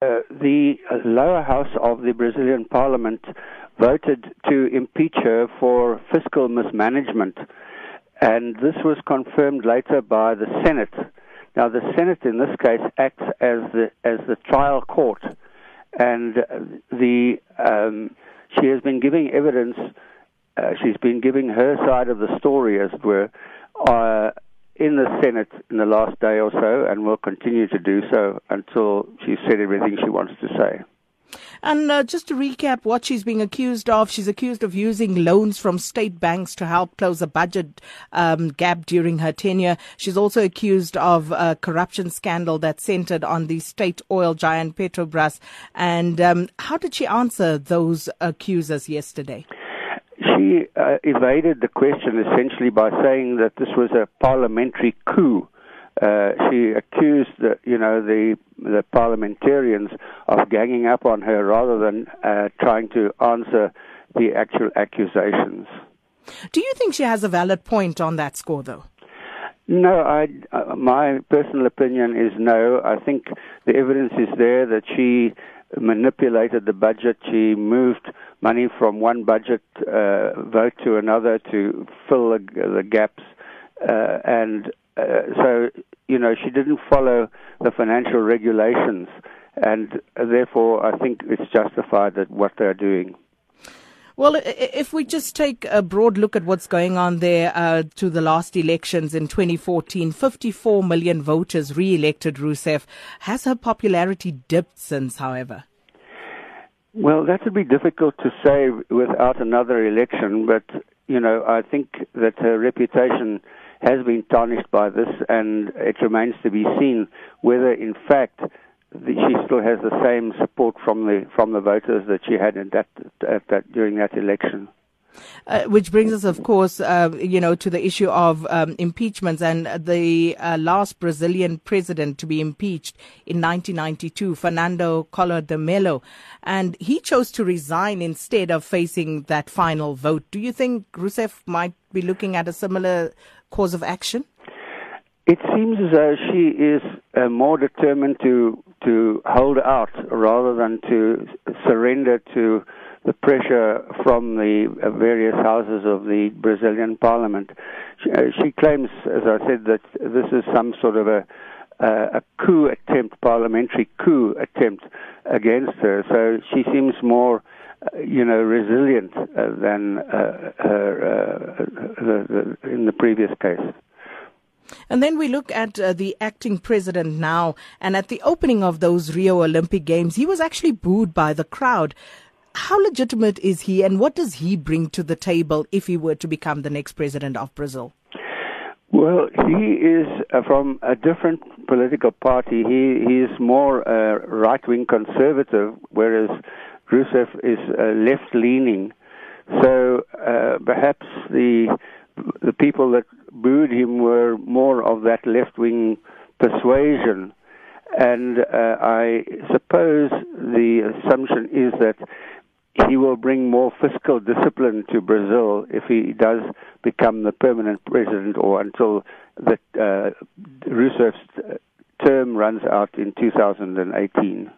Uh, the lower house of the Brazilian parliament voted to impeach her for fiscal mismanagement, and this was confirmed later by the Senate. Now, the Senate in this case acts as the as the trial court, and the um, she has been giving evidence. Uh, she's been giving her side of the story, as it were, uh, in the Senate in the last day or so, and will continue to do so until she's said everything she wants to say. And uh, just to recap what she's being accused of, she's accused of using loans from state banks to help close a budget um, gap during her tenure. She's also accused of a corruption scandal that centered on the state oil giant Petrobras. And um, how did she answer those accusers yesterday? She uh, evaded the question essentially by saying that this was a parliamentary coup. Uh, she accused the, you know the the parliamentarians of ganging up on her rather than uh, trying to answer the actual accusations. Do you think she has a valid point on that score, though? No, I, uh, my personal opinion is no. I think the evidence is there that she manipulated the budget. She moved money from one budget uh, vote to another to fill the, the gaps, uh, and uh, so you know she didn't follow the financial regulations, and therefore I think it's justified that what they're doing. Well, if we just take a broad look at what's going on there uh, to the last elections in 2014, 54 million voters re-elected Rousseff. Has her popularity dipped since, however? Well, that would be difficult to say without another election, but, you know, I think that her reputation has been tarnished by this, and it remains to be seen whether, in fact, the, she still has the same support from the from the voters that she had that, at that during that election. Uh, which brings us, of course, uh, you know, to the issue of um, impeachments and the uh, last Brazilian president to be impeached in 1992, Fernando Collor de Mello, and he chose to resign instead of facing that final vote. Do you think Rousseff might be looking at a similar course of action? It seems as though she is uh, more determined to to hold out rather than to surrender to the pressure from the uh, various houses of the Brazilian parliament. She, uh, she, claims, as I said, that this is some sort of a, uh, a coup attempt, parliamentary coup attempt against her. So she seems more, uh, you know, resilient uh, than uh, her the, the, in the previous case. And then we look at uh, the acting president now, and at the opening of those Rio Olympic Games, he was actually booed by the crowd. How legitimate is he, and what does he bring to the table if he were to become the next president of Brazil? Well, he is uh, from a different political party. He he is more right wing conservative, whereas Rousseff is uh, left leaning. So uh, perhaps the the people that booed him were more of that left wing persuasion. And I suppose the assumption is that he will bring more fiscal discipline to Brazil if he does become the permanent president or until the uh, Rousseff's term runs out in 2018.